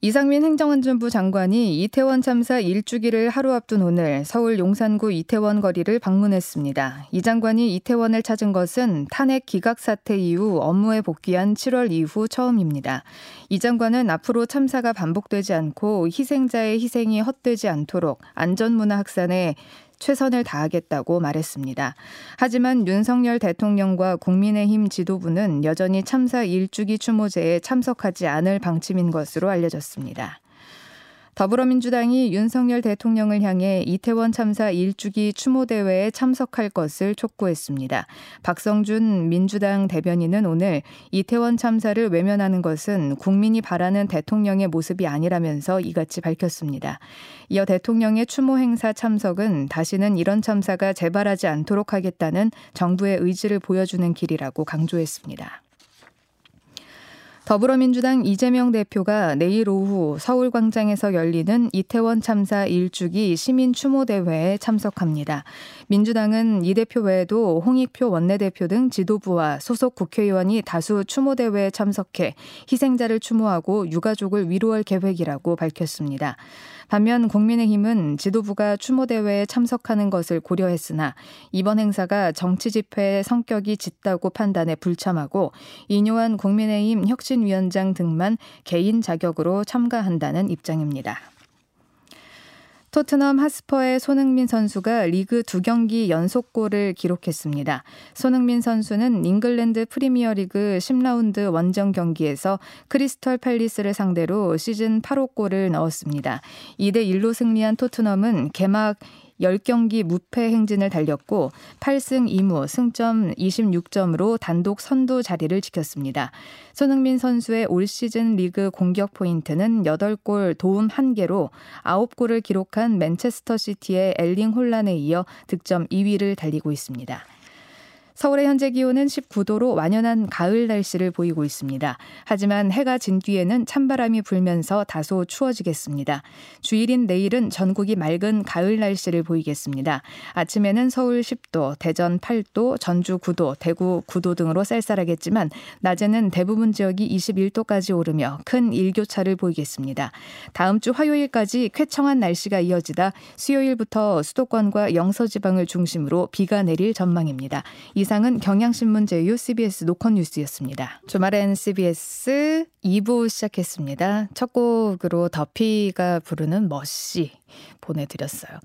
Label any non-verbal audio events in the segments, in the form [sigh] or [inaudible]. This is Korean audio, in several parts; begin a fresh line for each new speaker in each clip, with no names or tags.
이상민 행정안전부 장관이 이태원 참사 1주기를 하루 앞둔 오늘 서울 용산구 이태원 거리를 방문했습니다. 이 장관이 이태원을 찾은 것은 탄핵 기각 사태 이후 업무에 복귀한 7월 이후 처음입니다. 이 장관은 앞으로 참사가 반복되지 않고 희생자의 희생이 헛되지 않도록 안전문화 확산에 최선을 다하겠다고 말했습니다. 하지만 윤석열 대통령과 국민의힘 지도부는 여전히 참사 1주기 추모제에 참석하지 않을 방침인 것으로 알려졌습니다. 더불어민주당이 윤석열 대통령을 향해 이태원 참사 1주기 추모대회에 참석할 것을 촉구했습니다. 박성준 민주당 대변인은 오늘 이태원 참사를 외면하는 것은 국민이 바라는 대통령의 모습이 아니라면서 이같이 밝혔습니다. 이어 대통령의 추모 행사 참석은 다시는 이런 참사가 재발하지 않도록 하겠다는 정부의 의지를 보여주는 길이라고 강조했습니다. 더불어민주당 이재명 대표가 내일 오후 서울광장에서 열리는 이태원 참사 1주기 시민 추모 대회에 참석합니다. 민주당은 이 대표 외에도 홍익표 원내대표 등 지도부와 소속 국회의원이 다수 추모 대회에 참석해 희생자를 추모하고 유가족을 위로할 계획이라고 밝혔습니다. 반면 국민의힘은 지도부가 추모 대회에 참석하는 것을 고려했으나 이번 행사가 정치 집회의 성격이 짙다고 판단해 불참하고 이뇨한 국민의힘 혁신위원장 등만 개인 자격으로 참가한다는 입장입니다. 토트넘 하스퍼의 손흥민 선수가 리그 두 경기 연속골을 기록했습니다. 손흥민 선수는 잉글랜드 프리미어리그 10라운드 원정 경기에서 크리스털 팰리스를 상대로 시즌 8호 골을 넣었습니다. 2대 1로 승리한 토트넘은 개막 10경기 무패 행진을 달렸고 8승 2무 승점 26점으로 단독 선두 자리를 지켰습니다. 손흥민 선수의 올 시즌 리그 공격 포인트는 8골 도움 1개로 9골을 기록한 맨체스터 시티의 엘링 홀란에 이어 득점 2위를 달리고 있습니다. 서울의 현재 기온은 19도로 완연한 가을 날씨를 보이고 있습니다. 하지만 해가 진 뒤에는 찬바람이 불면서 다소 추워지겠습니다. 주일인 내일은 전국이 맑은 가을 날씨를 보이겠습니다. 아침에는 서울 10도, 대전 8도, 전주 9도, 대구 9도 등으로 쌀쌀하겠지만 낮에는 대부분 지역이 21도까지 오르며 큰 일교차를 보이겠습니다. 다음 주 화요일까지 쾌청한 날씨가 이어지다 수요일부터 수도권과 영서지방을 중심으로 비가 내릴 전망입니다. 이 상은 경향신문 제휴 CBS 노컷 뉴스였습니다. 주말엔 CBS 2부 시작했습니다. 첫 곡으로 더피가 부르는 멋시 보내드렸어요.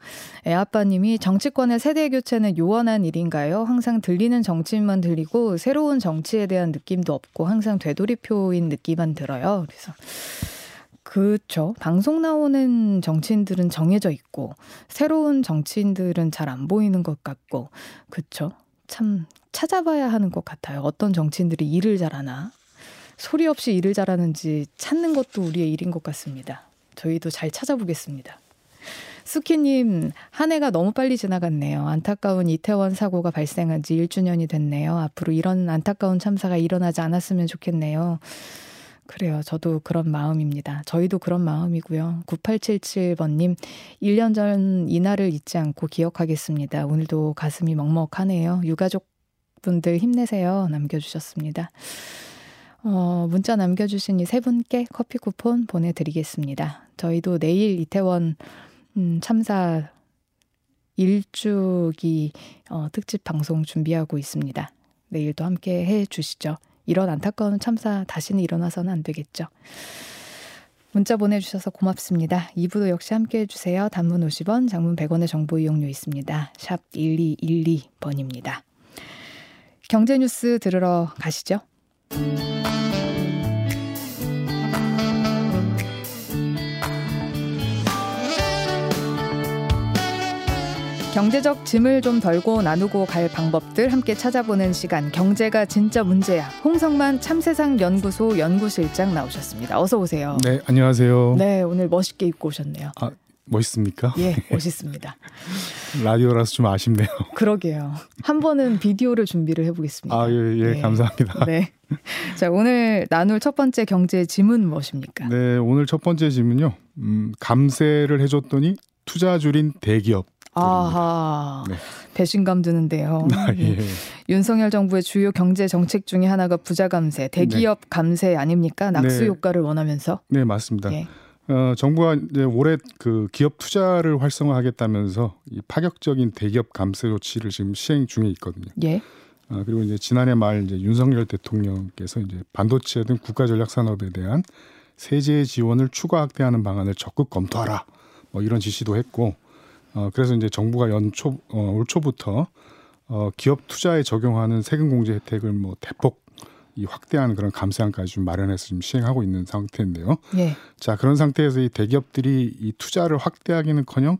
애아빠님이 정치권의 세대 교체는 요원한 일인가요? 항상 들리는 정치인만 들리고 새로운 정치에 대한 느낌도 없고 항상 되돌이표인 느낌만 들어요. 그래서 그렇죠. 방송 나오는 정치인들은 정해져 있고 새로운 정치인들은 잘 안 보이는 것 같고 그렇죠. 참 찾아봐야 하는 것 같아요. 어떤 정치인들이 일을 잘하나. 소리 없이 일을 잘하는지 찾는 것도 우리의 일인 것 같습니다. 저희도 잘 찾아보겠습니다. 수키님, 한 해가 너무 빨리 지나갔네요. 안타까운 이태원 사고가 발생한 지 1주년이 됐네요. 앞으로 이런 안타까운 참사가 일어나지 않았으면 좋겠네요. 그래요. 저도 그런 마음입니다. 저희도 그런 마음이고요. 9877번님, 1년 전 이날을 잊지 않고 기억하겠습니다. 오늘도 가슴이 먹먹하네요. 유가족 분들 힘내세요. 남겨주셨습니다. 어, 문자 남겨주신 이 세 분께 커피 쿠폰 보내드리겠습니다. 저희도 내일 이태원 음, 참사 1주기 어, 특집 방송 준비하고 있습니다. 내일도 함께 해 주시죠. 이런 안타까운 참사 다시는 일어나서는 안 되겠죠. 문자 보내주셔서 고맙습니다. 2부도 역시 함께 해주세요. 단문 50원, 장문 100원의 정보 이용료 있습니다. 샵 1212번입니다. 경제뉴스 들으러 가시죠. 경제적 짐을 좀 덜고 나누고 갈 방법들 함께 찾아보는 시간 경제가 진짜 문제야 홍성만 참세상 연구소 연구실장 나오셨습니다. 어서 오세요.
네 안녕하세요.
네 오늘 멋있게 입고 오셨네요.
아 멋있습니까?
예 멋있습니다. [laughs]
라디오라서 좀 아쉽네요.
그러게요. 한 번은 비디오를 준비를 해보겠습니다.
아, 예, 예,
네.
감사합니다.
네. 자, 오늘 나눌 첫 번째 경제 지문 무엇입니까?
네, 오늘 첫 번째 질문요. 음, 감세를 해줬더니 투자 줄인 대기업.
아하.
네.
배신감 드는데요. [laughs]
아, 예.
윤석열 정부의 주요 경제 정책 중에 하나가 부자 감세, 대기업 감세 아닙니까? 낙수
네.
효과를 원하면서.
네, 맞습니다.
예.
어, 정부가 이제 올해 그 기업 투자를 활성화하겠다면서 이 파격적인 대기업 감세 조치를 지금 시행 중에 있거든요.
예.
아, 그리고 이제 지난해 말 이제 윤석열 대통령께서 이제 반도체 등 국가 전략 산업에 대한 세제 지원을 추가 확대하는 방안을 적극 검토하라. 뭐 이런 지시도 했고, 어, 그래서 이제 정부가 연초 어, 올 초부터 어, 기업 투자에 적용하는 세금 공제 혜택을 뭐 대폭 이 확대하는 그런 감세안까지 좀 마련해서 지금 시행하고 있는 상태인데요.
예.
자 그런 상태에서 이 대기업들이 이 투자를 확대하기는커녕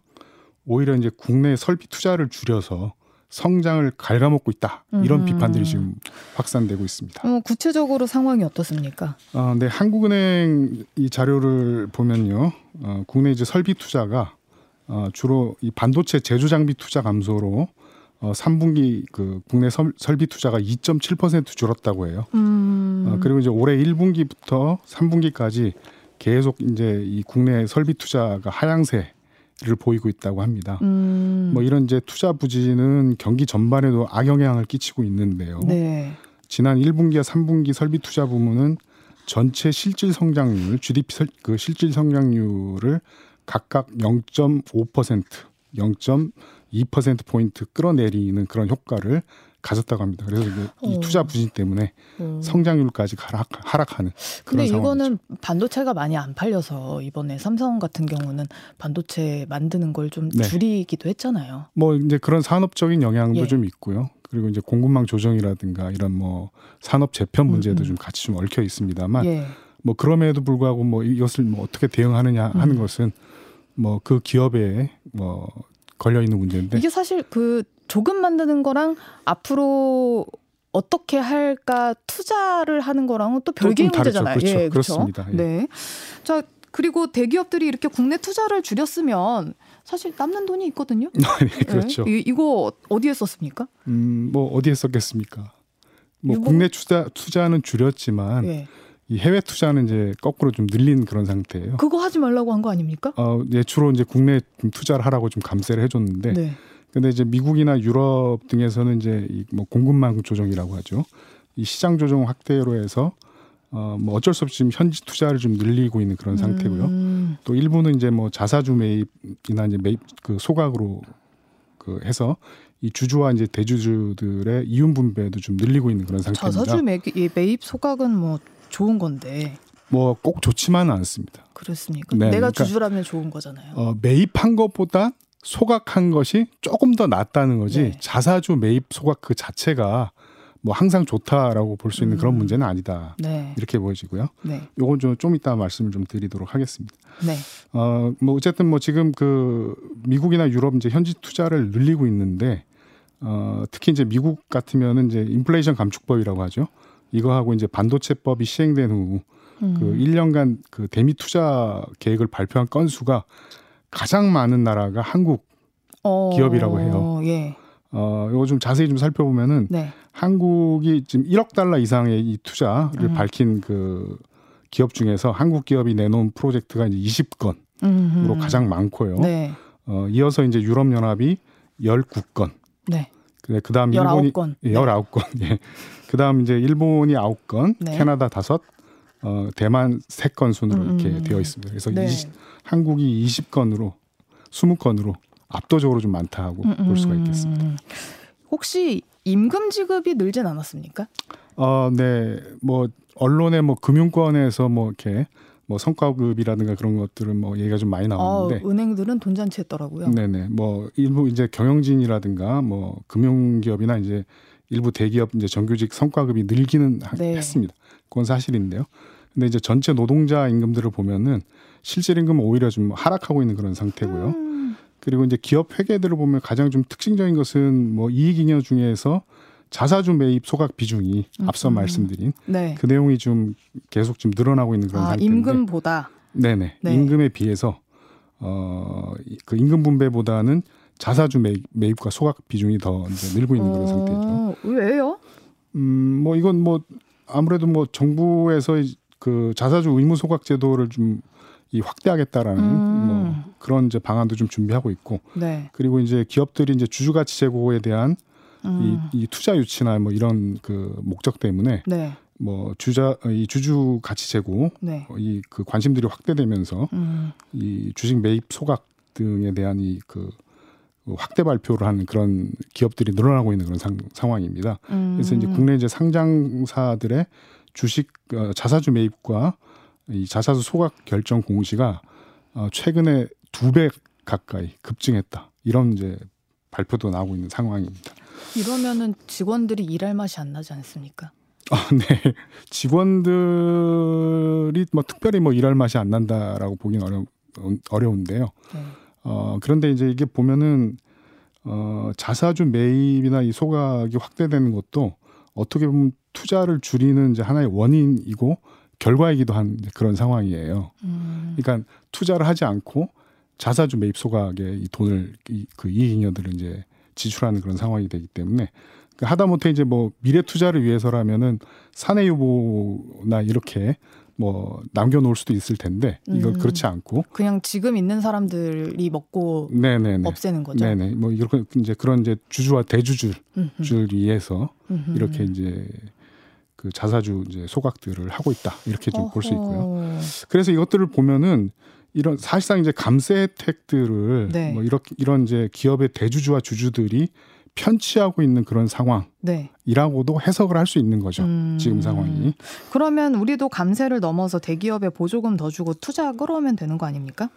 오히려 이제 국내 설비 투자를 줄여서 성장을 갉아먹고 있다 이런
음.
비판들이 지금 확산되고 있습니다.
어, 구체적으로 상황이 어떻습니까?
어, 네, 한국은행 이 자료를 보면요, 어, 국내 이제 설비 투자가 어, 주로 이 반도체 제조 장비 투자 감소로 어, 3분기 그 국내 설, 설비 투자가 2.7% 줄었다고 해요.
음.
어, 그리고 이제 올해 1분기부터 3분기까지 계속 이제 이 국내 설비 투자가 하향세 를 보이고 있다고 합니다.
음.
뭐 이런 이제 투자 부진은 경기 전반에도 악영향을 끼치고 있는데요.
네.
지난 1분기와 3분기 설비 투자 부문은 전체 실질 성장률, GDP 설, 그 실질 성장률을 각각 0.5%, 0.2% 포인트 끌어내리는 그런 효과를 가졌다고 합니다. 그래서 이
어.
투자 부진 때문에
어.
성장률까지 하락, 하락하는
근데
그런 상황이죠.
이거는 반도체가 많이 안 팔려서 이번에 삼성 같은 경우는 반도체 만드는 걸좀
네.
줄이기도 했잖아요.
뭐 이제 그런 산업적인 영향도
예.
좀 있고요. 그리고 이제 공급망 조정이라든가 이런 뭐 산업 재편 문제도
음, 음.
좀 같이 좀 얽혀 있습니다만
예.
뭐 그럼에도 불구하고 뭐 이것을 뭐 어떻게 대응하느냐 하는
음.
것은 뭐 그 기업에 뭐 걸려 있는 문제인데
이게 사실 그 조금 만드는 거랑 앞으로 어떻게 할까 투자를 하는 거랑은 또 별개의. 문제잖아요.
그렇죠.
예, 그렇죠?
그렇습니다. 예.
네. 자 그리고 대기업들이 이렇게 국내 투자를 줄였으면 사실 남는 돈이 있거든요. [laughs]
네, 그렇죠.
예. 이, 이거 어디에 썼습니까?
음, 뭐 어디에 썼겠습니까? 뭐
일본-
국내 투자 투자는 줄였지만
예.
이 해외 투자는 이제 거꾸로 좀 늘린 그런 상태예요.
그거 하지 말라고 한 거 아닙니까?
어, 이제 주로 이제 국내 좀 투자를 하라고 좀 감세를 해줬는데,
네.
근데 이제 미국이나 유럽 등에서는 이제 이뭐 공급망 조정이라고 하죠. 이 시장 조정 확대로 해서 어, 뭐 어쩔 수 없이 지금 현지 투자를 좀 늘리고 있는 그런 상태고요.
음,
또 일부는 이제 뭐 자사주 매입이나 이제 매입 그 소각으로 그 해서 이 주주와 이제 대주주들의 이윤 분배도 좀 늘리고 있는 그런 상태입니다.
자사주 매, 예, 매입 소각은 뭐 좋은 건데
뭐 꼭 좋지만은 않습니다.
그렇습니까?
네,
내가
그러니까-
주주라면 좋은 거잖아요.
어, 매입한 것보다 소각한 것이 조금 더 낫다는 거지
네.
자사주 매입 소각 그 자체가 뭐 항상 좋다라고 볼 수 있는 그런
음.
문제는 아니다.
네,
이렇게 보여지고요.
네,
요건 좀, 좀 이따 말씀을 좀 드리도록 하겠습니다.
네.
어, 뭐 어쨌든 뭐 지금 그 미국이나 유럽 이제 현지 투자를 늘리고 있는데 어, 특히 이제 미국 같으면은 이제 인플레이션 감축법이라고 하죠. 이거하고 이제 반도체법이 시행된 후그
음.
1년간 그 대미 투자 계획을 발표한 건수가 가장 많은 나라가 한국
어,
기업이라고 해요.
예,
어, 이거 좀 자세히 좀 살펴보면은
네.
한국이 지금 1억 달러 이상의 이 투자를
음.
밝힌 그 기업 중에서 한국 기업이 내놓은 프로젝트가 이제 20건으로
음흠.
가장 많고요.
네,
어, 이어서 이제 유럽 연합이 19건.
네.
그 그다음 일본이
19건.
예, 19건. 예. 그다음 이제 일본이 9건,
네.
캐나다 5, 어, 대만 3건 순으로
음,
이렇게
음.
되어 있습니다. 그래서
네.
20, 한국이 20건으로 20건으로 압도적으로 좀 많다고
음,
볼 수가
음,
있겠습니다.
음. 혹시 임금 지급이 늘진 않았습니까?
어, 네. 뭐 언론에 뭐 금융권에서 뭐 이렇게 뭐 성과급이라든가 그런 것들은 뭐 얘기가 좀 많이
아,
나오는데
은행들은 돈 잔치 했더라고요.
네네. 뭐 일부 이제 경영진이라든가 뭐 금융기업이나 이제 일부 대기업 이제 정규직 성과급이 늘기는 하-
네.
했습니다. 그건 사실인데요. 근데 이제 전체 노동자 임금들을 보면은 실질 임금은 오히려 좀 하락하고 있는 그런 상태고요.
음,
그리고 이제 기업 회계들을 보면 가장 좀 특징적인 것은 뭐 이익 잉여 중에서 자사주 매입 소각 비중이 앞서
음.
말씀드린
네.
그 내용이 좀 계속 좀 늘어나고 있는 그런
아,
상태인데
임금보다.
네네
네.
임금에 비해서 어그 임금 분배보다는 자사주 매입, 매입과 소각 비중이 더 이제 늘고 있는 그런 상태죠.
어, 왜요?
음, 뭐 이건 뭐 아무래도 뭐 정부에서 그 자사주 의무 소각 제도를 좀 이 확대하겠다라는
음.
뭐 그런 이제 방안도 좀 준비하고 있고
네.
그리고 이제 기업들이 이제 주주 가치 제고에 대한
음.
이, 이 투자 유치나 뭐 이런 그 목적 때문에
네.
뭐 주자 이 주주 가치 제고
네.
이그 관심들이 확대되면서
음.
이 주식 매입 소각 등에 대한 이그 확대 발표를 하는 그런 기업들이 늘어나고 있는 그런 상, 상황입니다.
음.
그래서 이제 국내 이제 상장사들의 주식 어, 자사주 매입과 이 자사주 소각 결정 공시가 어, 최근에 두 배 가까이 급증했다. 이런 이제 발표도 나오고 있는 상황입니다.
이러면은 직원들이 일할 맛이 안 나지 않습니까?
아, 네. 직원들이 뭐 특별히 뭐 일할 맛이 안 난다라고 보기는 어려, 어려운데요.
네.
어, 그런데 이제 이게 보면은 어, 자사주 매입이나 이 소각이 확대되는 것도 어떻게 보면 투자를 줄이는 이제 하나의 원인이고 결과이기도 한 그런 상황이에요.
음.
그러니까 투자를 하지 않고 자사주 매입 소각에 이 돈을 이, 그 이익잉여들을 이제 지출하는 그런 상황이 되기 때문에 그 하다못해 이제 뭐 미래 투자를 위해서라면은 사내 유보나 이렇게 뭐 남겨놓을 수도 있을 텐데 이걸
음.
그렇지 않고
그냥 지금 있는 사람들이 먹고
네네네
없애는 거죠.
네네 뭐 이렇게 이제 그런 이제 주주와 대주주를
음.
위해서
음,
이렇게 이제 그 자사주 이제 소각들을 하고 있다 이렇게 좀 볼 수 있고요. 그래서 이것들을 보면은 이런 사실상 이제 감세 혜택들을
네.
뭐 이렇게 이런 이제 기업의 대주주와 주주들이 편취하고 있는 그런 상황이라고도
네.
해석을 할 수 있는 거죠.
음.
지금 상황이.
그러면 우리도 감세를 넘어서 대기업에 보조금 더 주고 투자 끌어오면 되는 거 아닙니까?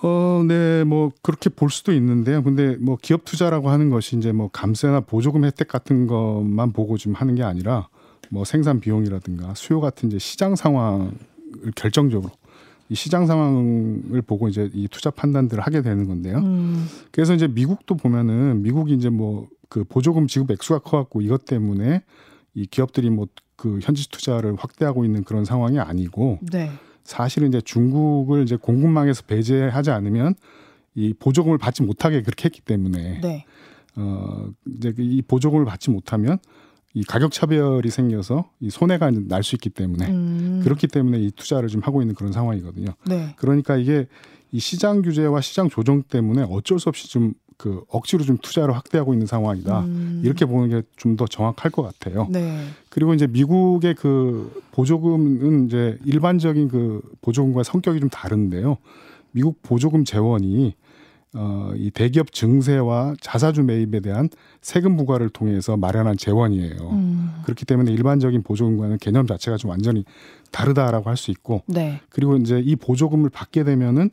어, 네, 뭐 그렇게 볼 수도 있는데요. 근데 뭐 기업 투자라고 하는 것이 이제 뭐 감세나 보조금 혜택 같은 것만 보고 좀 하는 게 아니라 뭐 생산 비용이라든가 수요 같은 이제 시장 상황을 결정적으로 이 시장 상황을 보고 이제 이 투자 판단들을 하게 되는 건데요.
음.
그래서 이제 미국도 보면은 미국이 이제 뭐 그 보조금 지급 액수가 커갖고 이것 때문에 이 기업들이 뭐 그 현지 투자를 확대하고 있는 그런 상황이 아니고
네.
사실은 이제 중국을 이제 공급망에서 배제하지 않으면 이 보조금을 받지 못하게 그렇게 했기 때문에
네.
어 이제 이 보조금을 받지 못하면 이 가격 차별이 생겨서 이 손해가 날 수 있기 때문에
음.
그렇기 때문에 이 투자를 좀 하고 있는 그런 상황이거든요.
네.
그러니까 이게 이 시장 규제와 시장 조정 때문에 어쩔 수 없이 좀 그 억지로 좀 투자를 확대하고 있는 상황이다.
음.
이렇게 보는 게 좀 더 정확할 것 같아요.
네.
그리고 이제 미국의 그 보조금은 이제 일반적인 그 보조금과 성격이 좀 다른데요. 미국 보조금 재원이 어, 이 대기업 증세와 자사주 매입에 대한 세금 부과를 통해서 마련한 재원이에요.
음.
그렇기 때문에 일반적인 보조금과는 개념 자체가 좀 완전히 다르다라고 할 수 있고
네.
그리고 이제 이 보조금을 받게 되면은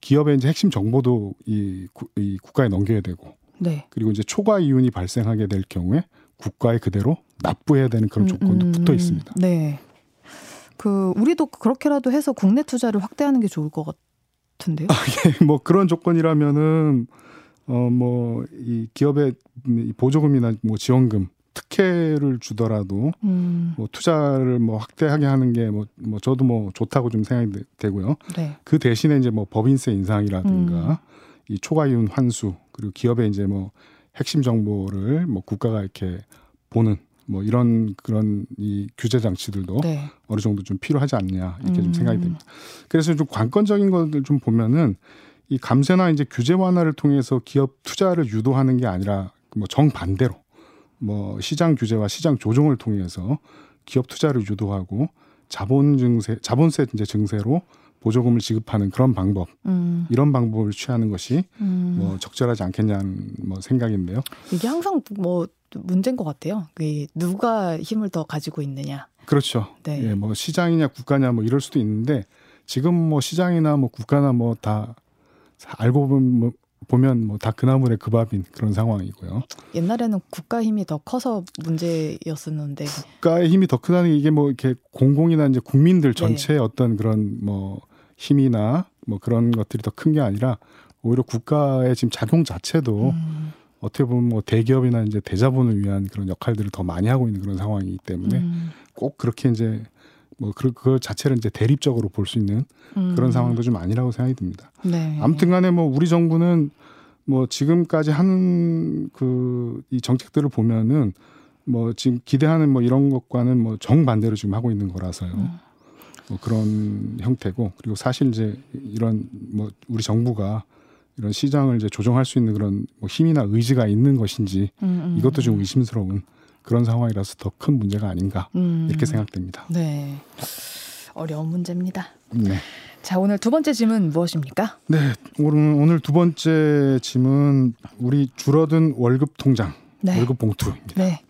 기업의 이제 핵심 정보도 이, 구, 이 국가에 넘겨야 되고
네.
그리고 이제 초과 이윤이 발생하게 될 경우에 국가에 그대로 납부해야 되는 그런 조건도
음,
붙어 있습니다.
네. 그 우리도 그렇게라도 해서 국내 투자를 확대하는 게 좋을 것 같 은데요. [laughs]
뭐 그런 조건이라면은 어 뭐 이 기업의 이 보조금이나 뭐 지원금 특혜를 주더라도
음.
뭐 투자를 뭐 확대하게 하는 게뭐 뭐 저도 뭐 좋다고 좀 생각이 되- 되고요.
네.
그 대신에 이제 뭐 법인세 인상이라든가
음.
이 초과이윤 환수 그리고 기업의 이제 뭐 핵심 정보를 뭐 국가가 이렇게 보는 뭐 이런 그런 이 규제 장치들도
네.
어느 정도 좀 필요하지 않냐 이렇게
음.
좀 생각이 됩니다. 그래서 좀 관건적인 것들 좀 보면은 이 감세나 이제 규제 완화를 통해서 기업 투자를 유도하는 게 아니라 뭐 정반대로 뭐 시장 규제와 시장 조정을 통해서 기업 투자를 유도하고 자본 증세, 자본세 이제 증세로 보조금을 지급하는 그런 방법
음.
이런 방법을 취하는 것이
음.
뭐 적절하지 않겠냐는 뭐 생각인데요.
이게 항상 뭐 문제인 것 같아요. 그 누가 힘을 더 가지고 있느냐.
그렇죠.
네.
예, 뭐 시장이냐 국가냐 뭐 이럴 수도 있는데 지금 뭐 시장이나 뭐 국가나 뭐 다 알고 보면 보면 뭐 다 그나물의 그 밥인 그런 상황이고요.
옛날에는 국가 힘이 더 커서 문제였었는데
국가의 힘이 더 크다는 게 이게 뭐 이렇게 공공이나 이제 국민들
네.
전체의 어떤 그런 뭐 힘이나 뭐 그런 것들이 더 큰 게 아니라 오히려 국가의 지금 작용 자체도
음.
어떻게 보면 뭐 대기업이나 이제 대자본을 위한 그런 역할들을 더 많이 하고 있는 그런 상황이기 때문에
음.
꼭 그렇게 이제 뭐 그, 그 자체를 이제 대립적으로 볼 수 있는
음.
그런 상황도 좀 아니라고 생각이 듭니다.
네.
아무튼간에 뭐 우리 정부는 뭐 지금까지 한그이 정책들을 보면은 뭐 지금 기대하는 뭐 이런 것과는 뭐 정반대로 지금 하고 있는 거라서요.
음.
뭐 그런 형태고 그리고 사실 이제 이런 뭐 우리 정부가 이런 시장을 이제 조정할 수 있는 그런 뭐 힘이나 의지가 있는 것인지
음, 음,
이것도 좀
음.
의심스러운 그런 상황이라서 더 큰 문제가 아닌가
음.
이렇게 생각됩니다.
네. 어려운 문제입니다.
네.
자, 오늘 두 번째 질문 무엇입니까?
네, 오늘 오늘 두 번째 짐은 우리 줄어든 월급 통장,
네.
월급 봉투입니다.
네.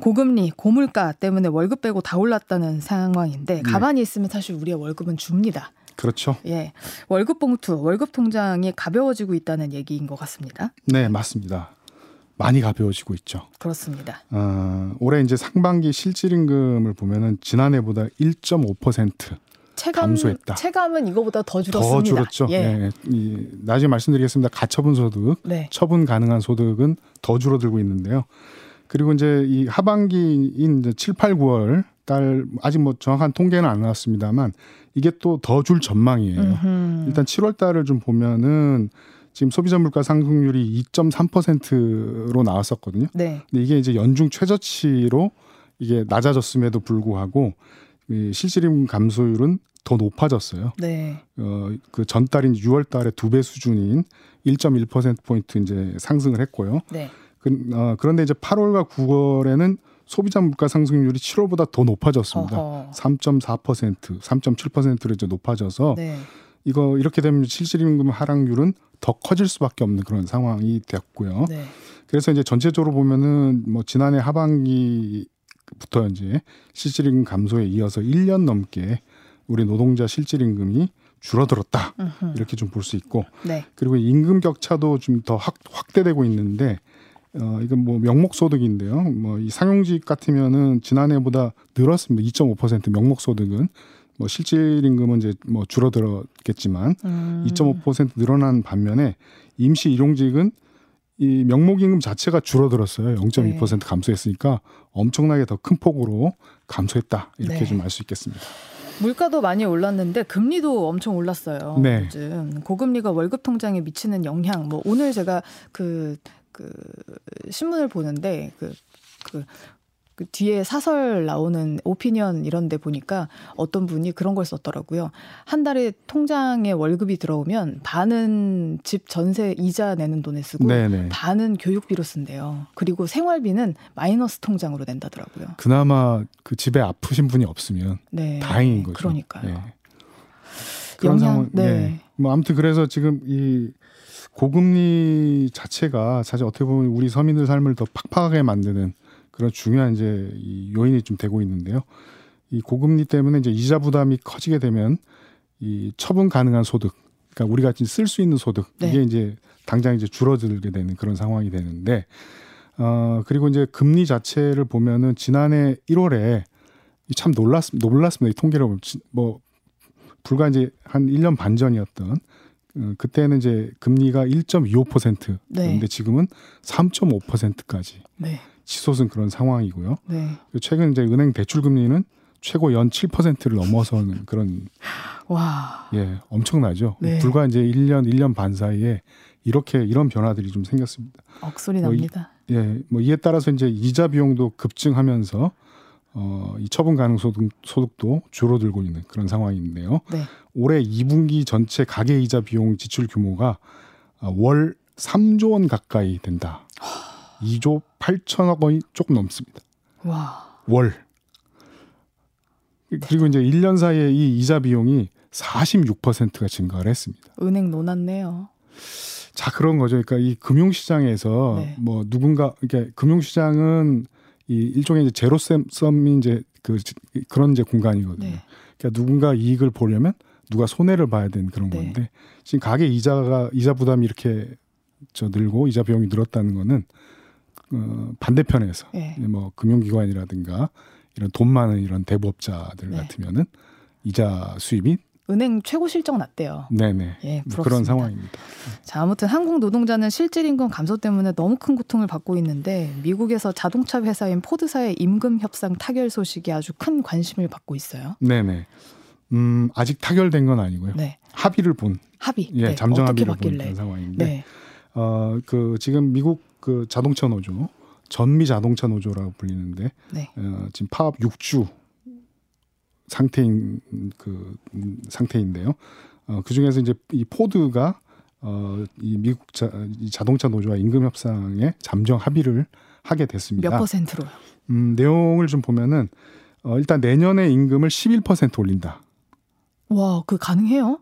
고금리, 고물가 때문에 월급 빼고 다 올랐다는
네.
상황인데 가만히 있으면 사실 우리의 월급은 줍니다.
그렇죠.
예. 월급 봉투, 월급 통장이 가벼워지고 있다는 얘기인 것 같습니다.
네, 맞습니다. 많이 가벼워지고 있죠.
그렇습니다.
어, 올해 이제 상반기 실질 임금을 보면은 지난해보다 1.5%
체감
감소했다.
체감은 이거보다
더더
줄었습니다.
줄었죠.
예.
네, 이, 나중에 말씀드리겠습니다. 가처분 소득,
네.
처분 가능한 소득은 더 줄어들고 있는데요. 그리고 이제 이 하반기인 이제 7, 8, 9월 달 아직 뭐 정확한 통계는 안 나왔습니다만 이게 또 더 줄 전망이에요.
음흠.
일단 7월 달을 좀 보면은 지금 소비자 물가 상승률이 2.3%로 나왔었거든요.
네.
근데 이게 이제 연중 최저치로 이게 낮아졌음에도 불구하고 이 실질임 감소율은 더 높아졌어요.
네.
어, 그 전달인 6월 달에 두 배 수준인 1.1% 포인트 이제 상승을 했고요.
네.
그, 어, 그런데 이제 8월과 9월에는 소비자 물가 상승률이 7월보다 더 높아졌습니다.
어허.
3.4%, 3.7%로 이제 높아져서
네.
이거 이렇게 되면 실질임금 하락률은 더 커질 수밖에 없는 그런 상황이 됐고요.
네.
그래서 이제 전체적으로 보면은 뭐 지난해 하반기부터 이제 실질임금 감소에 이어서 1년 넘게 우리 노동자 실질임금이 줄어들었다
음흠.
이렇게 좀 볼 수 있고
네.
그리고 임금 격차도 좀 더 확대되고 있는데 어 이건 뭐 명목 소득인데요. 뭐 이 상용직 같으면은 지난해보다 늘었습니다. 2.5% 명목 소득은 뭐 실질 임금은 이제 뭐 줄어들었겠지만
음.
2.5% 늘어난 반면에 임시 일용직은 이 명목 임금 자체가 줄어들었어요. 0.2%
네.
감소했으니까 엄청나게 더 큰 폭으로 감소했다. 이렇게
네.
좀알 수 있겠습니다.
물가도 많이 올랐는데 금리도 엄청 올랐어요.
네.
요즘 고금리가 월급 통장에 미치는 영향. 뭐 오늘 제가 그, 그 신문을 보는데 그, 그, 그 뒤에 사설 나오는 오피니언 이런 데 보니까 어떤 분이 그런 걸 썼더라고요. 한 달에 통장에 월급이 들어오면 반은 집 전세 이자 내는 돈에 쓰고
네네.
반은 교육비로 쓴대요. 그리고 생활비는 마이너스 통장으로 낸다더라고요.
그나마 그 집에 아프신 분이 없으면
네.
다행인 거죠.
그러니까요.
예. 그런
영향,
상황.
네.
네. 뭐 아무튼 그래서 지금 이 고금리 자체가 사실 어떻게 보면 우리 서민들 삶을 더 팍팍하게 만드는 그런 중요한 이제 이 요인이 좀 되고 있는데요. 이 고금리 때문에 이제 이자 부담이 커지게 되면 이 처분 가능한 소득, 그러니까 우리가 쓸 수 있는 소득
네.
이게 이제 당장 이제 줄어들게 되는 그런 상황이 되는데 어 그리고 이제 금리 자체를 보면은 지난해 1월에 참 놀랐 놀랐습니다. 이 통계를 뭐 불과 이제 한 1년 반 전이었던 어, 그때는 이제 금리가 1.25%였는데
네.
지금은 3.5%까지
네.
치솟은 그런 상황이고요.
네.
최근 이제 은행 대출 금리는 최고 연 7%를 넘어서는 그런
와.
예 엄청나죠.
네.
불과 이제 1년 1년 반 사이에 이렇게 이런 변화들이 좀 생겼습니다.
억소리
뭐 이-
납니다.
예, 뭐 이에 따라서 이제 이자 비용도 급증하면서 어, 이 처분 가능 소득, 소득도 줄어들고 있는 그런 상황인데요.
네.
올해 2분기 전체 가계 이자 비용 지출 규모가 아, 월 3조 원 가까이 된다. 2조 8천억 원이 조금 넘습니다.
와.
월. 그리고 이제 1년 사이에 이 이자 비용이 46%가 증가를 했습니다.
은행 논았네요.
자 그런 거죠. 그러니까 이 금융시장에서
네.
뭐 누군가 이렇게 금융시장은 이 일종의 이제 제로섬이 이제 그 그런 이제 공간이거든요.
네.
그러니까 누군가 이익을 보려면 누가 손해를 봐야 되는 그런
네.
건데 지금 가계 이자가 이자 부담이 이렇게 저 늘고 이자 비용이 늘었다는 거는 어, 반대편에서
네.
뭐 금융기관이라든가 이런 돈 많은 이런 대부업자들
네.
같으면은 이자 수입이
은행 최고 실적 났대요.
네네
예,
뭐
부럽습니다.
그런 상황입니다.
자, 아무튼 한국 노동자는 실질 임금 감소 때문에 너무 큰 고통을 받고 있는데 미국에서 자동차 회사인 포드사의 임금 협상 타결 소식이 아주 큰 관심을 받고 있어요.
네네. 음, 아직 타결된 건 아니고요.
네.
합의를 본,
합의.
예,
네.
잠정 합의를 본
바뀔래?
그런 상황인데,
네.
어 그 지금 미국 그 자동차 노조 전미 자동차 노조라고 불리는데
네.
어, 지금 파업 6주 상태인 그 음, 상태인데요. 어, 그 중에서 이제 이 포드가 어, 이 미국 자, 이 자동차 노조와 임금 협상에 잠정 합의를 하게 됐습니다.
몇 퍼센트로요?
음, 내용을 좀 보면은 어, 일단 내년에 임금을 11% 올린다.
와, 그 가능해요?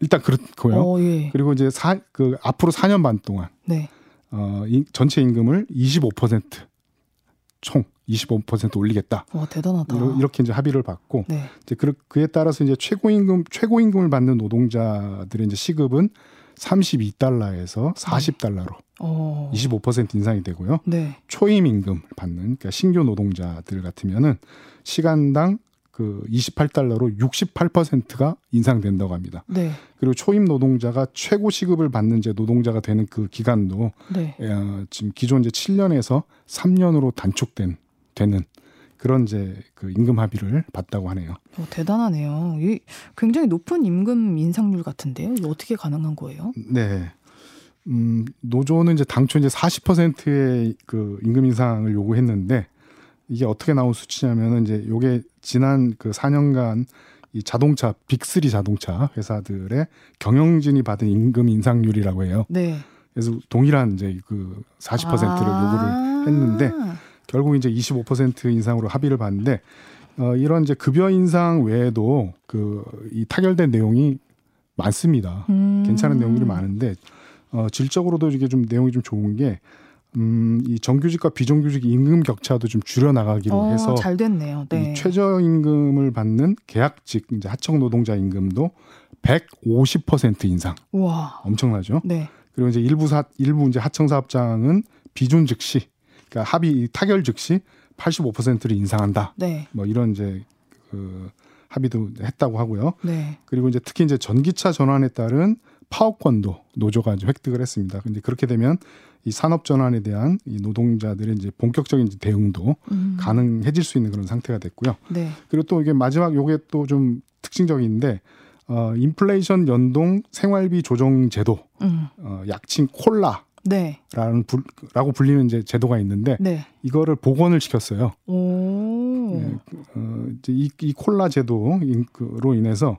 일단 그렇고요.
어, 예.
그리고 이제 사, 그 앞으로 4년 반 동안
네.
어, 이, 전체 임금을 25%총 25% 올리겠다.
와, 대단하다.
이렇게 이제 합의를 받고
네.
이제 그, 그에 따라서 이제 최고임금 최고임금을 받는 노동자들의 이제 시급은 32달러에서 40달러로
어.
25% 인상이 되고요.
네.
초임 임금을 받는 그러니까 신규 노동자들 같으면은 시간당 그 28달러로 68%가 인상된다고 합니다.
네.
그리고 초임 노동자가 최고 시급을 받는 이제 노동자가 되는 그 기간도
네.
어, 지금 기존 이제 7년에서 3년으로 단축된 되는 그런 이제 그 임금 합의를 봤다고 하네요.
어, 대단하네요. 이 굉장히 높은 임금 인상률 같은데요. 이거 어떻게 가능한 거예요?
네. 음, 노조는 이제 당초 이제 40%의 그 임금 인상을 요구했는데 이게 어떻게 나온 수치냐면은 이제 요게 지난 그 4년간 이 자동차 빅3 자동차 회사들의 경영진이 받은 임금 인상률이라고 해요.
네.
그래서 동일한 이제 그 40%를
아.
요구를 했는데 결국 이제 25% 인상으로 합의를 봤는데 어, 이런 이제 급여 인상 외에도 그 이 타결된 내용이 많습니다.
음.
괜찮은 내용들이 많은데 어, 질적으로도 이게 좀 내용이 좀 좋은 게 음, 이 정규직과 비정규직 임금 격차도 좀 줄여 나가기로
어,
해서
잘 됐네요. 네.
이 최저 임금을 받는 계약직 이제 하청 노동자 임금도 150% 인상
와.
엄청나죠.
네.
그리고 이제 일부 사 일부 이제 하청 사업장은 비준 즉시 그러니까 합의 타결 즉시 85%를 인상한다.
네.
뭐 이런 이제 그 합의도 했다고 하고요.
네.
그리고 이제 특히 이제 전기차 전환에 따른 파업권도 노조가 이제 획득을 했습니다. 근데 그렇게 되면 이 산업 전환에 대한 이 노동자들의 이제 본격적인 대응도
음.
가능해질 수 있는 그런 상태가 됐고요.
네.
그리고 또 이게 마지막 요게 또 좀 특징적인데 어 인플레이션 연동 생활비 조정 제도
음.
어 약칭 콜라 라는
네.
불, 라고 불리는 이제 제도가 있는데
네.
이거를 복원을 시켰어요.
오.
예, 어, 이제 이, 이 콜라 제도로 인해서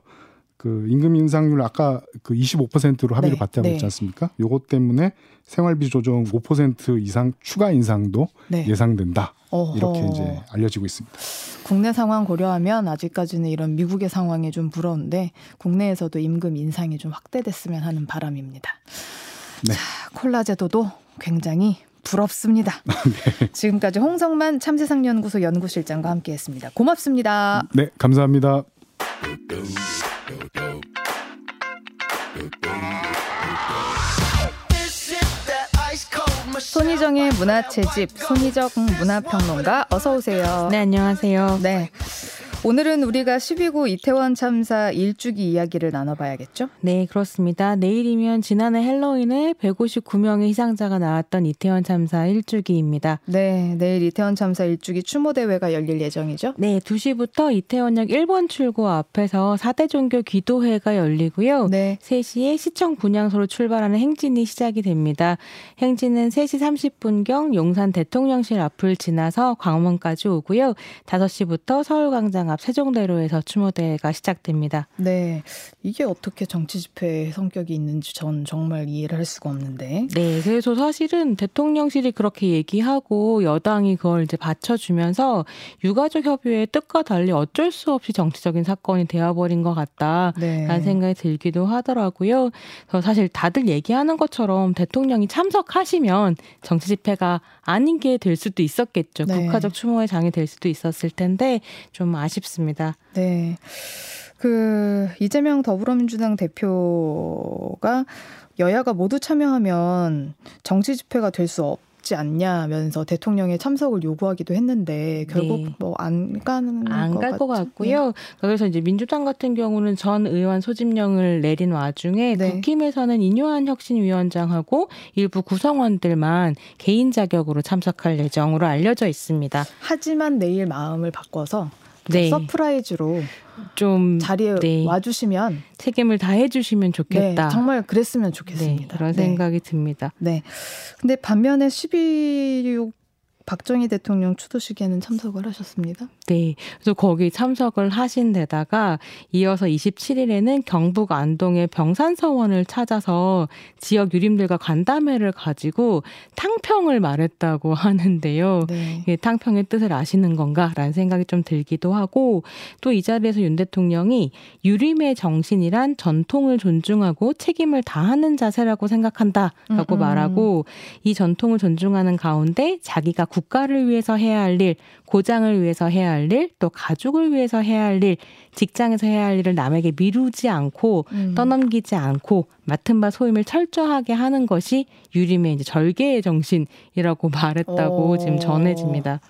그 임금 인상률 아까 그 25%로 합의를
네,
봤다고
네.
했지 않습니까? 요것 때문에 생활비 조정 5% 이상 추가 인상도
네.
예상된다.
어허.
이렇게 이제 알려지고 있습니다.
국내 상황 고려하면 아직까지는 이런 미국의 상황이 좀 부러운데 국내에서도 임금 인상이 좀 확대됐으면 하는 바람입니다.
네.
자, 콜라 제도도 굉장히 부럽습니다. 지금까지 홍성만 참세상연구소 연구실장과 함께했습니다. 고맙습니다.
네, 감사합니다.
손희정의 문화채집 손희정 문화평론가 어서 오세요.
네, 안녕하세요.
네. 오늘은 우리가 12구 이태원 참사 일주기 이야기를 나눠봐야겠죠?
네, 그렇습니다. 내일이면 지난해 헬로윈에 159명의 희생자가 나왔던 이태원 참사 1주기입니다.
네, 내일 이태원 참사 일주기 추모 대회가 열릴 예정이죠?
네, 2시부터 이태원역 1번 출구 앞에서 4대 종교 기도회가 열리고요.
네.
3시에 시청 분향소로 출발하는 행진이 시작이 됩니다. 행진은 3시 30분경 용산 대통령실 앞을 지나서 광화문까지 오고요. 5시부터 서울광장 앞 세종대로에서 추모대회가 시작됩니다.
네. 이게 어떻게 정치 집회의 성격이 있는지 전 정말 이해를 할 수가 없는데.
네, 그래서 사실은 대통령실이 그렇게 얘기하고 여당이 그걸 이제 받쳐주면서 유가족 협의회의 뜻과 달리 어쩔 수 없이 정치적인 사건이 되어버린 것 같다.
네.
라는 생각이 들기도 하더라고요. 그래서 사실 다들 얘기하는 것처럼 대통령이 참석하시면 정치 집회가 아닌 게 될 수도 있었겠죠.
네.
국가적 추모의 장이 될 수도 있었을 텐데 좀 아쉽 습니다.
네. 그 이재명 더불어민주당 대표가 여야가 모두 참여하면 정치 집회가 될 수 없 지 않냐면서 대통령의 참석을 요구하기도 했는데 결국
네.
뭐안 가는
안갈 것? 같고요. 그래서 이제 민주당 같은 경우는 전 의원 소집령을 내린 와중에
네.
국힘에서는 인요한 혁신위원장하고 일부 구성원들만 개인 자격으로 참석할 예정으로 알려져 있습니다.
하지만 내일 마음을 바꿔서 네. surprise로 좀 자리에 네. 와주시면
책임을 다 해 주시면 좋겠다.
네, 정말 그랬으면 좋겠습니다.
네, 그런 생각이 듭니다.
네. 근데 반면에 12.6 박정희 대통령 추도식에는 참석을 하셨습니다.
네. 그래서 거기 참석을 하신 데다가 이어서 27일에는 경북 안동의 병산서원을 찾아서 지역 유림들과 간담회를 가지고 탕평을 말했다고 [laughs] 하는데요. 네. 예, 탕평의 뜻을 아시는 건가라는 생각이 좀 들기도 하고 또 이 자리에서 윤 대통령이 유림의 정신이란 전통을 존중하고 책임을 다하는 자세라고 생각한다라고 음, 음. 말하고 이 전통을 존중하는 가운데 자기가 국가를 위해서 해야 할 일, 고장을 위해서 해야 할 일, 또 가족을 위해서 해야 할 일, 직장에서 해야 할 일을 남에게 미루지 않고 음. 떠넘기지 않고 맡은 바 소임을 철저하게 하는 것이 유림의 이제 절개의 정신이라고 말했다고 어... 지금 전해집니다.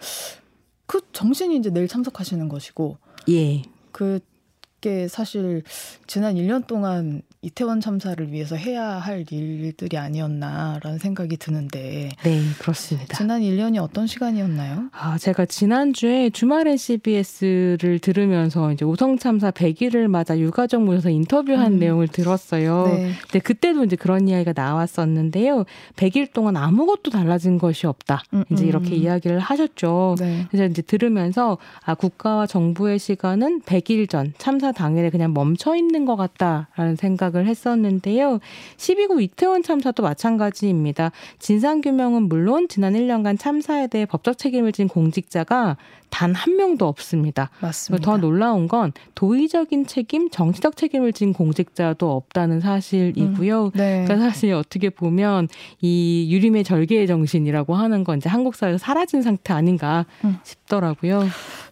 그 정신이 이제 내일 참석하시는 것이고,
예.
그게 사실 지난 1년 동안 이태원 참사를 위해서 해야 할 일들이 아니었나라는 생각이 드는데.
네, 그렇습니다.
지난 1년이 어떤 시간이었나요?
아, 제가 지난주에 주말엔 CBS를 들으면서 이제 오성 참사 100일을 맞아 유가족 모여서 인터뷰한 음. 내용을 들었어요. 네. 근데 그때도 이제 그런 이야기가 나왔었는데요. 100일 동안 아무것도 달라진 것이 없다. 음, 이제 음. 이렇게 이야기를 하셨죠. 네. 그래서 이제 들으면서 아, 국가와 정부의 시간은 100일 전 참사 당일에 그냥 멈춰 있는 것 같다라는 생각을 시작을 했었는데요. 12구 이태원 참사도 마찬가지입니다. 진상규명은 물론 지난 1년간 참사에 대해 법적 책임을 진 공직자가 단 한 명도 없습니다.
맞습니다.
더 놀라운 건 도의적인 책임, 정치적 책임을 진 공직자도 없다는 사실이고요. 음, 네. 그러니까 사실 어떻게 보면 이 유림의 절개의 정신이라고 하는 건 이제 한국 사회에서 사라진 상태 아닌가 음. 싶더라고요.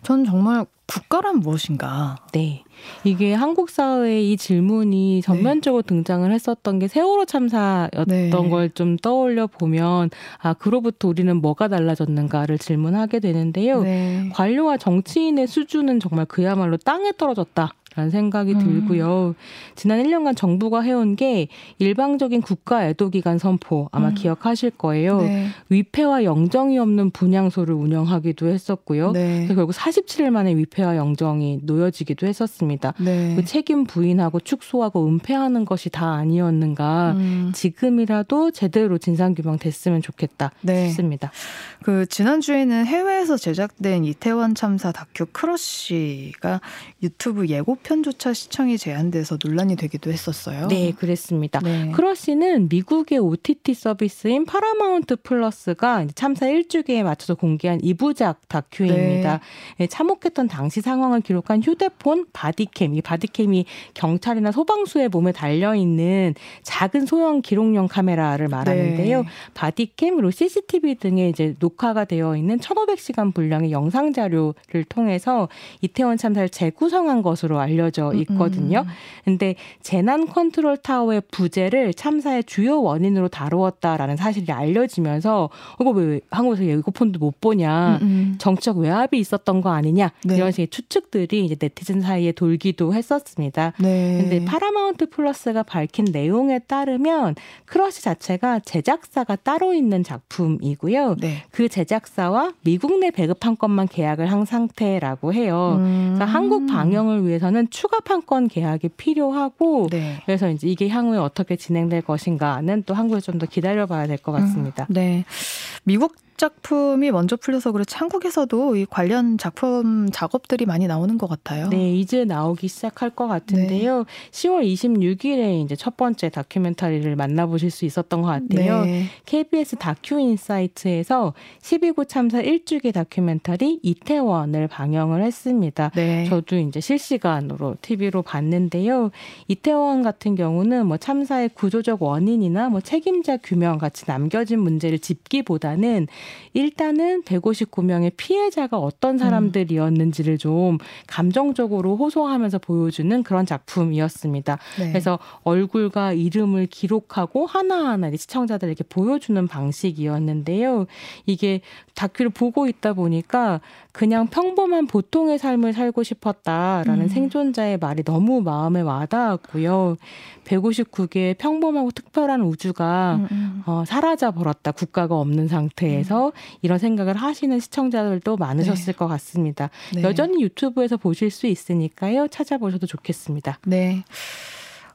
전 정말 국가란 무엇인가?
네. 이게 한국 사회의 이 질문이 전면적으로 네. 등장을 했었던 게 세월호 참사였던 네. 걸좀 떠올려 보면 아 그로부터 우리는 뭐가 달라졌는가를 질문하게 되는데요. 네. 관료와 정치인의 수준은 정말 그야말로 땅에 떨어졌다. 라는 생각이 음. 들고요. 지난 1년간 정부가 해온 게 일방적인 국가 애도기간 선포 아마 음. 기억하실 거예요. 네. 위패와 영정이 없는 분향소를 운영하기도 했었고요. 네. 결국 47일 만에 위패와 영정이 놓여지기도 했었습니다. 네. 그 책임 부인하고 축소하고 은폐하는 것이 다 아니었는가. 음. 지금이라도 제대로 진상 규명 됐으면 좋겠다 네. 싶습니다.
그 지난주에는 해외에서 제작된 이태원 참사 다큐 크러쉬가 유튜브 예고 편조차 시청이 제한돼서 논란이 되기도 했었어요.
네, 그랬습니다. 네. 크러쉬는 미국의 OTT 서비스인 파라마운트 플러스가 참사 1주기에 맞춰서 공개한 2부작 다큐입니다. 네. 네, 참혹했던 당시 상황을 기록한 휴대폰 바디캠, 이 바디캠이 경찰이나 소방수의 몸에 달려 있는 작은 소형 기록용 카메라를 말하는데요. 네. 바디캠 그리고 CCTV 등의 이제 녹화가 되어 있는 1,500시간 분량의 영상 자료를 통해서 이태원 참사를 재구 성한 것으로 알. 알려져 음, 있거든요. 음. 근데 재난 컨트롤 타워의 부재를 참사의 주요 원인으로 다루었다라는 사실이 알려지면서 이거 왜 한국에서 예고편도 못 보냐, 음, 음. 정치적 외압이 있었던 거 아니냐 네. 이런 식의 추측들이 이제 네티즌 사이에 돌기도 했었습니다. 네. 근데 파라마운트 플러스가 밝힌 내용에 따르면 크러쉬 자체가 제작사가 따로 있는 작품이고요. 네. 그 제작사와 미국 내 배급한 것만 계약을 한 상태라고 해요. 음. 그래서 한국 방 영을 위해서는 추가 판권 계약이 필요하고 네. 그래서 이제 이게 향후에 어떻게 진행될 것인가는 또 한국에 좀 더 기다려봐야 될 것 같습니다.
음, 네, 미국 작품이 먼저 풀려서 그렇지 한국에서도 이 관련 작품 작업들이 많이 나오는 것 같아요.
네, 이제 나오기 시작할 것 같은데요. 네. 10월 26일에 이제 첫 번째 다큐멘터리를 만나보실 수 있었던 것 같아요. 네. KBS 다큐 인사이트에서 12구 참사 1주기 다큐멘터리 이태원을 방영을 했습니다. 네. 저도 이제 실시간으로 TV로 봤는데요. 이태원 같은 경우는 뭐 참사의 구조적 원인이나 뭐 책임자 규명 같이 남겨진 문제를 짚기보다는 일단은 159명의 피해자가 어떤 사람들이었는지를 좀 감정적으로 호소하면서 보여주는 그런 작품이었습니다. 네. 그래서 얼굴과 이름을 기록하고 하나하나 시청자들에게 보여주는 방식이었는데요. 이게 다큐를 보고 있다 보니까 그냥 평범한 보통의 삶을 살고 싶었다라는 음. 생존자의 말이 너무 마음에 와닿았고요. 159개의 평범하고 특별한 우주가 음, 음. 어, 사라져 버렸다. 국가가 없는 상태에서 그래서 이런 생각을 하시는 시청자들도 많으셨을 네. 것 같습니다. 네. 여전히 유튜브에서 보실 수 있으니까요. 찾아보셔도 좋겠습니다.
네.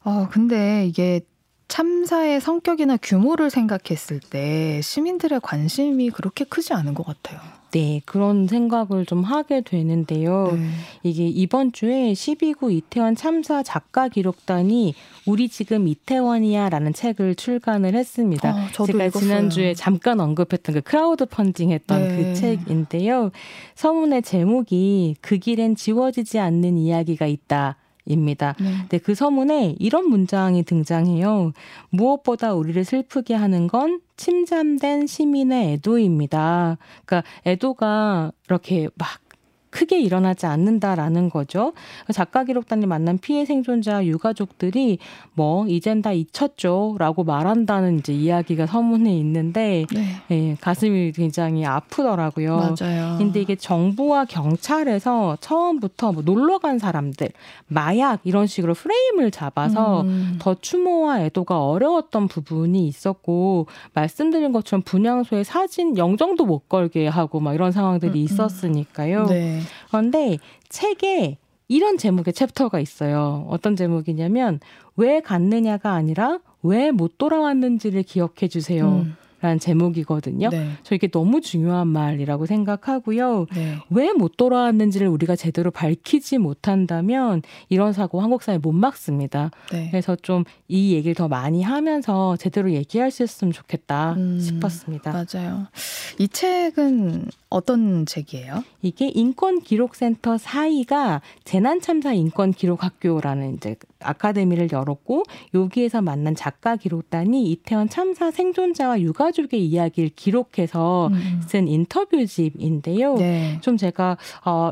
어, 근데 이게 참사의 성격이나 규모를 생각했을 때 시민들의 관심이 그렇게 크지 않은 것 같아요.
네, 그런 생각을 좀 하게 되는데요. 네. 이게 이번 주에 10.29 이태원 참사 작가 기록단이 우리 지금 이태원이야라는 책을 출간을 했습니다. 아, 제가 읽었어요. 지난주에 잠깐 언급했던 그 크라우드 펀딩 했던 네. 그 책인데요. 서문의 제목이 그 길엔 지워지지 않는 이야기가 있다. 입니다. 네. 근데 그 서문에 이런 문장이 등장해요. 무엇보다 우리를 슬프게 하는 건 침잠된 시민의 애도입니다. 그러니까 애도가 이렇게 막 크게 일어나지 않는다라는 거죠. 작가 기록단이 만난 피해 생존자 유가족들이 뭐 이젠 다 잊혔죠라고 말한다는 이제 이야기가 서문에 있는데 네. 예, 가슴이 굉장히 아프더라고요.
맞아요.
근데 이게 정부와 경찰에서 처음부터 뭐 놀러 간 사람들, 마약 이런 식으로 프레임을 잡아서 음. 더 추모와 애도가 어려웠던 부분이 있었고 말씀드린 것처럼 분향소에 사진 영정도 못 걸게 하고 막 이런 상황들이 음, 음. 있었으니까요. 네. 그런데 책에 이런 제목의 챕터가 있어요. 어떤 제목이냐면 왜 갔느냐가 아니라 왜 못 돌아왔는지를 기억해 주세요. 음. 라는 제목이거든요. 네. 저 이게 너무 중요한 말이라고 생각하고요. 네. 왜못 돌아왔는지를 우리가 제대로 밝히지 못한다면 이런 사고 한국 사회에 못 막습니다. 네. 그래서 좀 이 얘기를 더 많이 하면서 제대로 얘기할 수 있으면 좋겠다 음, 싶었습니다.
맞아요. 이 책은 어떤 책이에요?
이게 인권기록센터 사이가 재난참사 인권기록학교라는 이제 아카데미를 열었고 여기에서 만난 작가 기록단이 이태원 참사 생존자와 유가족의 이야기를 기록해서 음. 쓴 인터뷰집인데요. 네. 좀 제가 어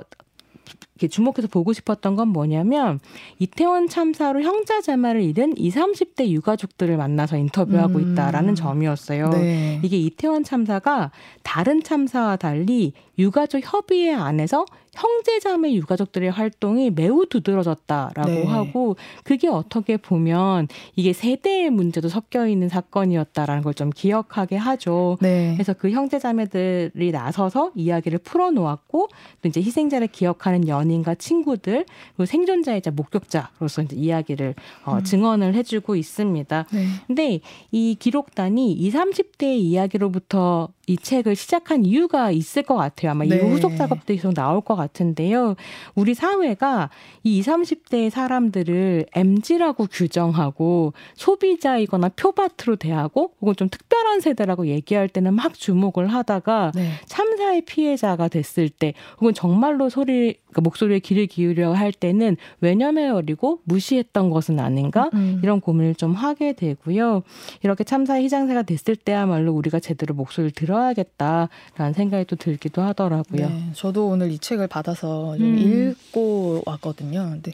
이렇게 주목해서 보고 싶었던 건 뭐냐면 이태원 참사로 형제자매를 잃은 20, 30대 유가족들을 만나서 인터뷰하고 음. 있다라는 점이었어요. 네. 이게 이태원 참사가 다른 참사와 달리 유가족 협의회 안에서 형제자매 유가족들의 활동이 매우 두드러졌다라고 네. 하고 그게 어떻게 보면 이게 세대의 문제도 섞여 있는 사건이었다라는 걸 좀 기억하게 하죠. 네. 그래서 그 형제자매들이 나서서 이야기를 풀어놓았고 또 이제 희생자를 기억하는 연 인과 친구들 그리고 생존자이자 목격자로서 이제 이야기를 어, 음. 증언을 해주고 있습니다. 네. 근데 이 기록단이 20, 30대의 이야기로부터 이 책을 시작한 이유가 있을 것 같아요. 아마 네. 이후 후속 작업도 계속 나올 것 같은데요. 우리 사회가 이 20, 30대의 사람들을 MG라고 규정하고 소비자이거나 표밭으로 대하고 혹은 좀 특별한 세대라고 얘기할 때는 막 주목을 하다가 네. 참사의 피해자가 됐을 때 혹은 정말로 소리 그러니까 목소리에 귀를 기울여 할 때는 외념에 어리고 무시했던 것은 아닌가 음. 이런 고민을 좀 하게 되고요. 이렇게 참사의 희생자가 됐을 때야말로 우리가 제대로 목소리를 들어 들어야겠다라는 생각이 또 들기도 하더라고요. 네,
저도 오늘 이 책을 받아서 음. 읽고 왔거든요. 근데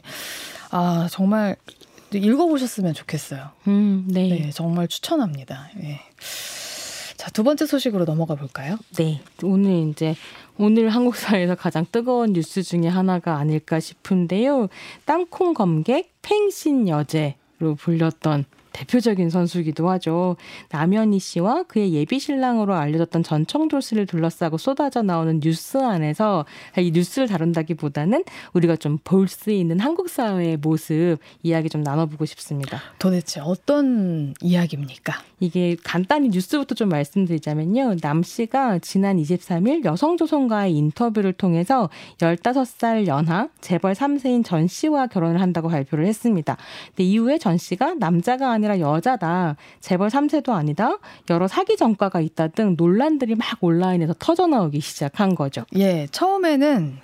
아 정말 읽어보셨으면 좋겠어요. 음, 네. 네. 정말 추천합니다. 네. 자, 두 번째 소식으로 넘어가 볼까요?
네. 오늘 이제 오늘 한국 사회에서 가장 뜨거운 뉴스 중에 하나가 아닐까 싶은데요. 땅콩 검객 팽신 여제로 불렸던 대표적인 선수이기도 하죠. 남현희 씨와 그의 예비 신랑으로 알려졌던 전청돌 씨를 둘러싸고 쏟아져 나오는 뉴스 안에서 이 뉴스를 다룬다기보다는 우리가 좀 볼 수 있는 한국 사회의 모습 이야기 좀 나눠보고 싶습니다.
도대체 어떤 이야기입니까?
이게 간단히 뉴스부터 좀 말씀드리자면요. 남 씨가 지난 23일 여성조선과의 인터뷰를 통해서 15살 연하 재벌 3세인 전 씨와 결혼을 한다고 발표를 했습니다. 근데 이후에 전 씨가 남자가 아닌 아니라 여자다. 재벌 3세도 아니다. 여러 사기 전과가 있다 등 논란들이 막 온라인에서 터져 나오기 시작한 거죠.
예, 처음에는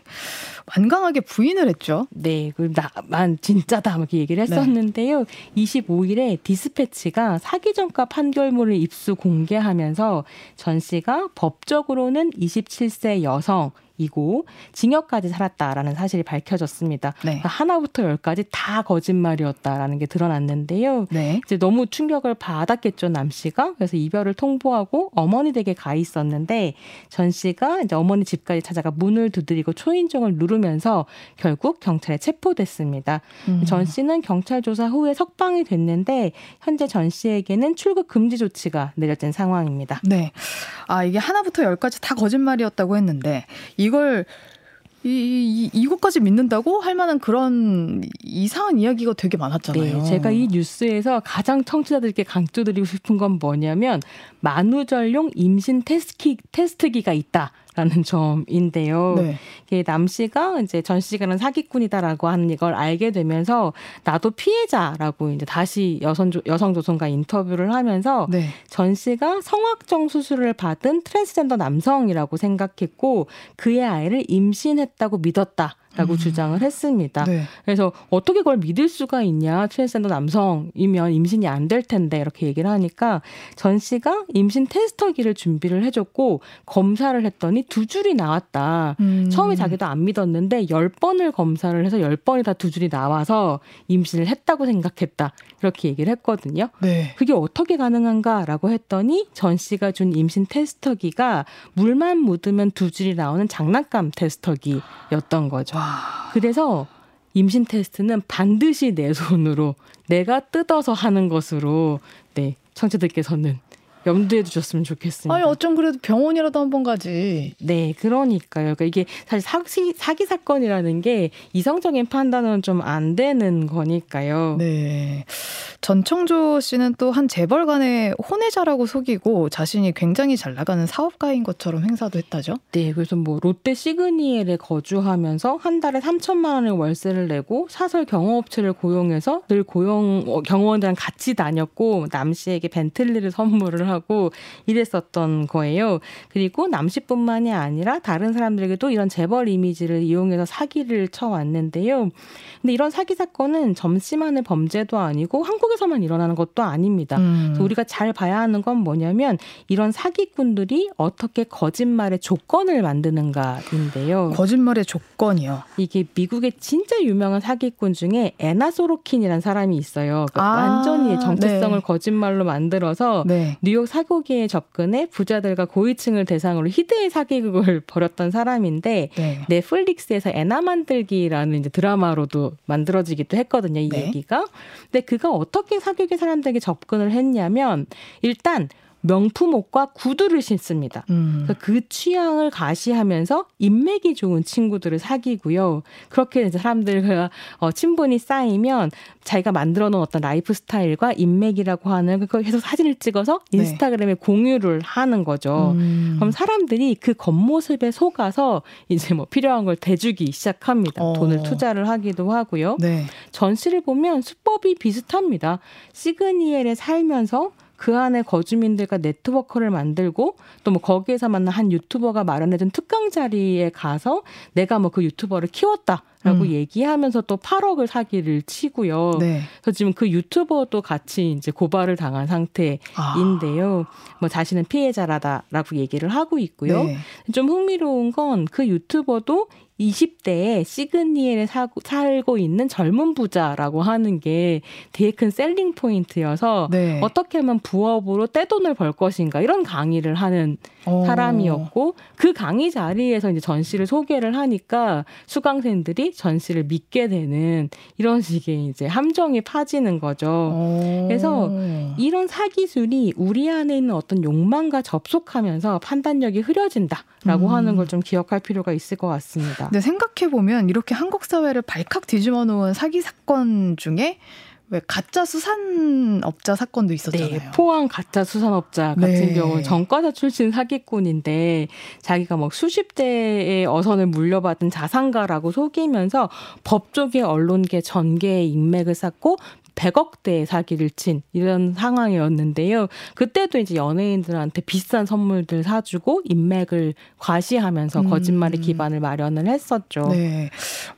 완강하게 부인을 했죠.
네, 그 나만 진짜다 이렇게 얘기를 네. 했었는데요. 네. 25일에 디스패치가 사기 전과 판결문을 입수 공개하면서 전 씨가 법적으로는 27세 여성 이고 징역까지 살았다라는 사실이 밝혀졌습니다. 네. 그러니까 하나부터 열까지 다 거짓말이었다라는 게 드러났는데요. 네. 이제 너무 충격을 받았겠죠 남 씨가 그래서 이별을 통보하고 어머니 댁에 가 있었는데 전 씨가 이제 어머니 집까지 찾아가 문을 두드리고 초인종을 누르면서 결국 경찰에 체포됐습니다. 음. 전 씨는 경찰 조사 후에 석방이 됐는데 현재 전 씨에게는 출국 금지 조치가 내려진 상황입니다.
네. 아 이게 하나부터 열까지 다 거짓말이었다고 했는데 이걸 이, 이, 이것까지 믿는다고 할 만한 그런 이상한 이야기가 되게 많았잖아요.
네, 제가 이 뉴스에서 가장 청취자들께 강조드리고 싶은 건 뭐냐면 만우절용 임신 테스트기, 테스트기가 있다. 라는 점인데요. 네. 이게 남 씨가 이제 전 씨가는 사기꾼이다라고 하는 이걸 알게 되면서 나도 피해자라고 이제 다시 여성 여성 조선과 인터뷰를 하면서 네. 전 씨가 성확정 수술을 받은 트랜스젠더 남성이라고 생각했고 그의 아이를 임신했다고 믿었다. 라고 음. 주장을 했습니다. 네. 그래서 어떻게 그걸 믿을 수가 있냐. 트랜스젠더 남성이면 임신이 안 될 텐데 이렇게 얘기를 하니까 전 씨가 임신 테스터기를 준비를 해줬고 검사를 했더니 두 줄이 나왔다. 음. 처음에 자기도 안 믿었는데 열 번을 검사를 해서 열 번이 다 두 줄이 나와서 임신을 했다고 생각했다. 이렇게 얘기를 했거든요. 네. 그게 어떻게 가능한가라고 했더니 전 씨가 준 임신 테스터기가 물만 묻으면 두 줄이 나오는 장난감 테스터기였던 거죠. 그래서 임신 테스트는 반드시 내 손으로 내가 뜯어서 하는 것으로 네 청취들께서는 염두에 두셨으면 좋겠습니다.
아니 어쩜 그래도 병원이라도 한 번 가지.
네, 그러니까요. 그러니까 이게 사실 사기, 사기 사건이라는 게 이성적인 판단은 좀 안 되는 거니까요.
네. 전청조 씨는 또 한 재벌간의 혼외자라고 속이고 자신이 굉장히 잘 나가는 사업가인 것처럼 행사도 했다죠.
네, 그래서 뭐 롯데 시그니엘에 거주하면서 한 달에 3천만 원의 월세를 내고 사설 경호업체를 고용해서 늘 고용 어, 경호원들랑 같이 다녔고 남 씨에게 벤틀리를 선물을 하고 이랬었던 거예요. 그리고 남 씨뿐만이 아니라 다른 사람들에게도 이런 재벌 이미지를 이용해서 사기를 쳐왔는데요. 근데 이런 사기 사건은 점심만의 범죄도 아니고 한국에서만 일어나는 것도 아닙니다. 음. 우리가 잘 봐야 하는 건 뭐냐면 이런 사기꾼들이 어떻게 거짓말의 조건을 만드는가인데요.
거짓말의 조건이요.
이게 미국의 진짜 유명한 사기꾼 중에 에나 소로킨이라는 사람이 있어요. 그러니까 아, 완전히 정체성을 네. 거짓말로 만들어서 네. 뉴욕 사고기에 접근해 부자들과 고위층을 대상으로 희대의 사기극을 [laughs] 벌였던 사람인데 네. 넷플릭스에서 에나 만들기라는 이제 드라마로도 만들어지기도 했거든요. 이 네. 얘기가. 근데 그가 어떻게 사교계 사람들에게 접근을 했냐면 일단 명품 옷과 구두를 신습니다. 음. 그 취향을 과시하면서 인맥이 좋은 친구들을 사귀고요. 그렇게 이제 사람들과 어, 친분이 쌓이면 자기가 만들어 놓은 어떤 라이프 스타일과 인맥이라고 하는 그걸 계속 사진을 찍어서 네. 인스타그램에 네. 공유를 하는 거죠. 음. 그럼 사람들이 그 겉모습에 속아서 이제 뭐 필요한 걸 대주기 시작합니다. 어. 돈을 투자를 하기도 하고요. 네. 전시를 보면 수법이 비슷합니다. 시그니엘에 살면서 그 안에 거주민들과 네트워크를 만들고 또 뭐 거기에서 만난 한 유튜버가 마련해준 특강 자리에 가서 내가 뭐 그 유튜버를 키웠다 라고 음. 얘기하면서 또 8억을 사기를 치고요. 네. 그래서 지금 그 유튜버도 같이 이제 고발을 당한 상태인데요. 아. 뭐 자신은 피해자라다라고 얘기를 하고 있고요. 네. 좀 흥미로운 건 그 유튜버도 20대에 시그니엘에 사고, 살고 있는 젊은 부자라고 하는 게 되게 큰 셀링 포인트여서 네. 어떻게 하면 부업으로 떼돈을 벌 것인가 이런 강의를 하는 오. 어. 사람이었고 그 강의 자리에서 이제 전시를 소개를 하니까 수강생들이 전시를 믿게 되는 이런 식의 이제 함정이 파지는 거죠. 오. 그래서 이런 사기술이 우리 안에 있는 어떤 욕망과 접속하면서 판단력이 흐려진다라고 음. 하는 걸 좀 기억할 필요가 있을 것 같습니다.
근데 생각해 보면 이렇게 한국 사회를 발칵 뒤집어 놓은 사기 사건 중에 왜 가짜 수산업자 사건도 있었잖아요.
네, 포항 가짜 수산업자 같은 네. 경우는 전과자 출신 사기꾼인데 자기가 막 수십 대의 어선을 물려받은 자산가라고 속이면서 법조계, 언론계, 전계의 인맥을 쌓고 100억대의 사기를 친 이런 상황이었는데요. 그때도 이제 연예인들한테 비싼 선물들 사주고 인맥을 과시하면서 음. 거짓말의 기반을 마련을 했었죠. 네.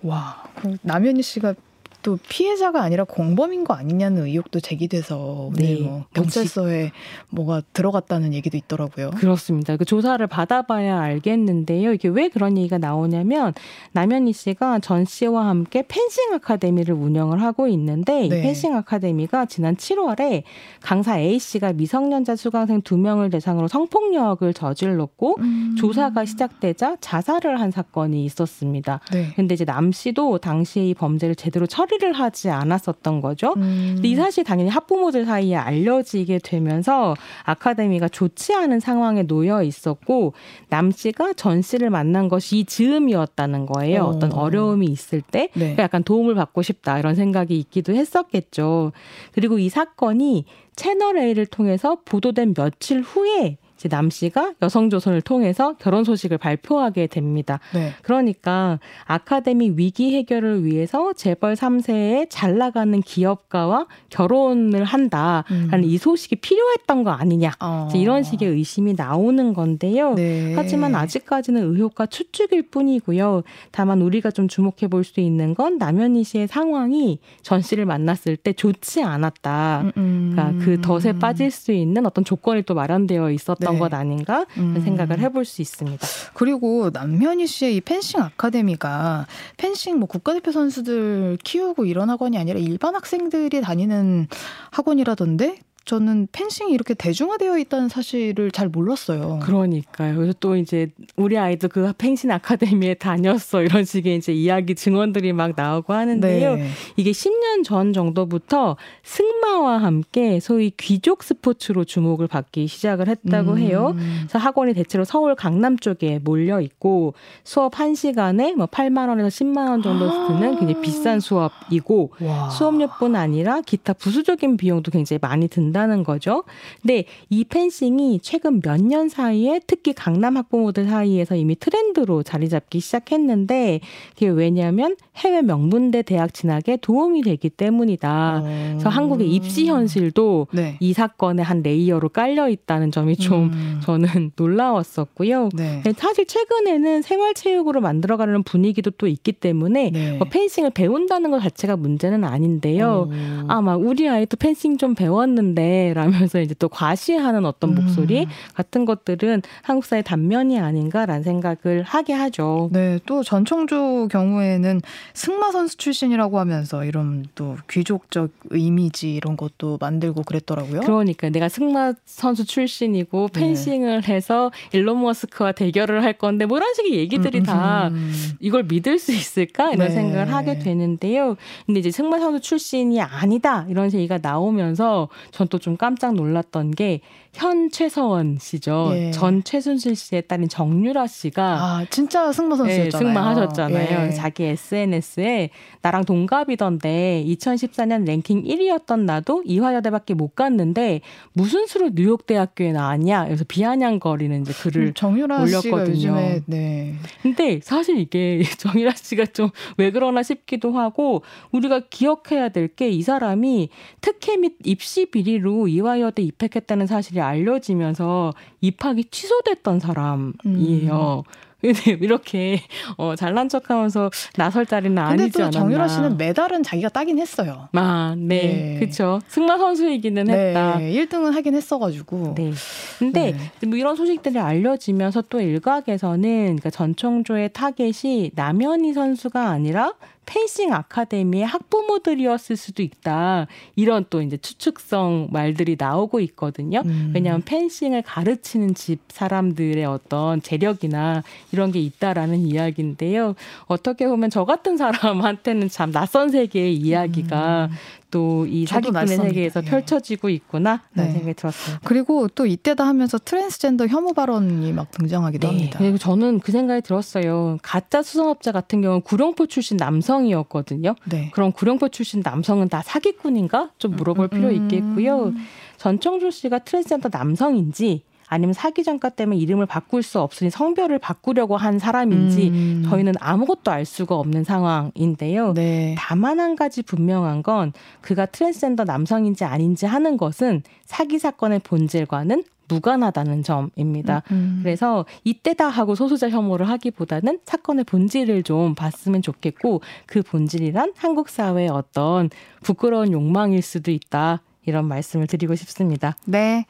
와, 그 남현희 씨가
또 피해자가 아니라 공범인 거 아니냐는 의혹도 제기돼서 네. 뭐 경찰서에 뭐가 들어갔다는 얘기도 있더라고요.
그렇습니다. 그 조사를 받아봐야 알겠는데요. 이게 왜 그런 얘기가 나오냐면 남현희 씨가 전 씨와 함께 펜싱 아카데미를 운영을 하고 있는데 네. 이 펜싱 아카데미가 지난 7월에 강사 A 씨가 미성년자 수강생 두 명을 대상으로 성폭력을 저질렀고 음. 조사가 시작되자 자살을 한 사건이 있었습니다. 네. 근데 이제 남 씨도 당시 이 범죄를 제대로 처리 를 하지 않았었던 거죠. 음. 이 사실 당연히 학부모들 사이에 알려지게 되면서 아카데미가 좋지 않은 상황에 놓여 있었고 남 씨가 전 씨를 만난 것이 이 즈음이었다는 거예요. 어. 떤 어려움이 있을 때 네. 약간 도움을 받고 싶다 이런 생각이 있기도 했었겠죠. 그리고 이 사건이 채널 A를 통해서 보도된 며칠 후에 이제 남 씨가 여성조선을 통해서 결혼 소식을 발표하게 됩니다. 네. 그러니까 아카데미 위기 해결을 위해서 재벌 3세에 잘 나가는 기업가와 결혼을 한다라는 음. 이 소식이 필요했던 거 아니냐. 어. 이런 식의 의심이 나오는 건데요. 네. 하지만 아직까지는 의혹과 추측일 뿐이고요. 다만 우리가 좀 주목해 볼 수 있는 건 남현희 씨의 상황이 전 씨를 만났을 때 좋지 않았다. 음, 음. 그러니까 그 덫에 빠질 수 있는 어떤 조건이 또 마련되어 있었던 네. 것 아닌가 음. 생각을 해볼 수 있습니다.
그리고 남현희 씨의 이 펜싱 아카데미가 펜싱 뭐 국가대표 선수들 키우고 이런 학원이 아니라 일반 학생들이 다니는 학원이라던데 저는 펜싱이 이렇게 대중화되어 있다는 사실을 잘 몰랐어요.
그러니까요. 그래서 또 이제 우리 아이도 그 펜싱 아카데미에 다녔어 이런 식의 이제 이야기 증언들이 막 나오고 하는데요. 네. 이게 10년 전 정도부터 승마와 함께 소위 귀족 스포츠로 주목을 받기 시작을 했다고 음. 해요. 그래서 학원이 대체로 서울 강남 쪽에 몰려 있고 수업 1시간에 뭐 8만 원에서 10만 원 정도 드는 굉장히 비싼 수업이고 와. 수업료뿐 아니라 기타 부수적인 비용도 굉장히 많이 든다. 된다는 거죠. 근데 이 펜싱이 최근 몇 년 사이에 특히 강남 학부모들 사이에서 이미 트렌드로 자리 잡기 시작했는데 그게 왜냐하면 해외 명문대 대학 진학에 도움이 되기 때문이다. 어... 그래서 한국의 입시 현실도 네. 이 사건에 한 레이어로 깔려 있다는 점이 좀 음... 저는 [laughs] 놀라웠었고요. 네. 사실 최근에는 생활체육으로 만들어가려는 분위기도 또 있기 때문에 네. 뭐 펜싱을 배운다는 것 자체가 문제는 아닌데요. 어... 아 막 우리 아이도 펜싱 좀 배웠는데 건데 라면서 이제 또 과시하는 어떤 음. 목소리 음. 같은 것들은 한국 사회 단면이 아닌가라는 생각을 하게 하죠.
네, 또 전청조 경우에는 승마 선수 출신이라고 하면서 이런 또 귀족적 이미지 이런 것도 만들고 그랬더라고요.
그러니까 내가 승마 선수 출신이고 네. 펜싱을 네. 해서 일론 머스크와 대결을 할 건데 뭐 이런 식의 얘기들이 음, 음, 다 음. 이걸 믿을 수 있을까 이런 네. 생각을 하게 되는데요. 근데 이제 승마 선수 출신이 아니다 이런 얘기가 나오면서 전 또좀 깜짝 놀랐던 게 현 최서원 씨죠. 예. 전 최순실 씨의 딸인 정유라 씨가
아 진짜 승마 선수였잖아요. 예,
승마하셨잖아요. 예. 자기 SNS에 나랑 동갑이던데 2014년 랭킹 1위였던 나도 이화여대밖에 못 갔는데 무슨 수로 뉴욕 대학교에 나왔냐? 그래서 비아냥거리는 이제 글을 음, 올렸거든요. 요즘에, 네. 근데 사실 이게 [laughs] 정유라 씨가 좀 왜 그러나 싶기도 하고 우리가 기억해야 될 게 이 사람이 특혜 및 입시 사실 로 이화여대 입학했다는 사실이 알려지면서 입학이 취소됐던 사람이에요. 음. 근데 이렇게 어, 잘난 척하면서 나설 자리는 아니지 않았나.
정유라 씨는 메달은 자기가 따긴 했어요.
아, 네, 네. 그렇죠. 승마 선수이기는 네, 했다.
1등은 하긴 했어가지고.
네. 근데 네. 뭐 이런 소식들이 알려지면서 또 일각에서는 그러니까 전청조의 타겟이 남현희 선수가 아니라 펜싱 아카데미의 학부모들이었을 수도 있다. 이런 또 이제 추측성 말들이 나오고 있거든요. 음. 왜냐하면 펜싱을 가르치는 집 사람들의 어떤 재력이나 이런 게 있다라는 이야기인데요. 어떻게 보면 저 같은 사람한테는 참 낯선 세계의 이야기가 음. 또 이 사기꾼의 세계에서 예. 펼쳐지고 있구나 라는 네. 생각이 들었어요.
그리고 또 이때다 하면서 트랜스젠더 혐오 발언이 막 등장하기도 네. 합니다.
그리고 저는 그 생각이 들었어요. 가짜 수산업자 같은 경우는 구룡포 출신 남성이었거든요. 네. 그럼 구룡포 출신 남성은 다 사기꾼인가? 좀 물어볼 음, 필요 음. 있겠고요. 전청조 씨가 트랜스젠더 남성인지 아니면 사기 전과 때문에 이름을 바꿀 수 없으니 성별을 바꾸려고 한 사람인지
음.
저희는 아무것도 알 수가 없는 상황인데요.
네.
다만 한 가지 분명한 건 그가 트랜스젠더 남성인지 아닌지 하는 것은 사기 사건의 본질과는 무관하다는 점입니다.
음.
그래서 이때다 하고 소수자 혐오를 하기보다는 사건의 본질을 좀 봤으면 좋겠고 그 본질이란 한국 사회의 어떤 부끄러운 욕망일 수도 있다. 이런 말씀을 드리고 싶습니다.
네.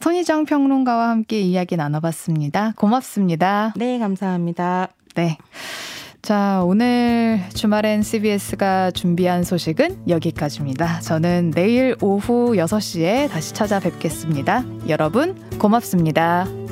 손희정 평론가와 함께 이야기 나눠봤습니다. 고맙습니다.
네, 감사합니다.
네. 자, 오늘 주말엔 CBS가 준비한 소식은 여기까지입니다. 저는 내일 오후 6시에 다시 찾아뵙겠습니다. 여러분, 고맙습니다.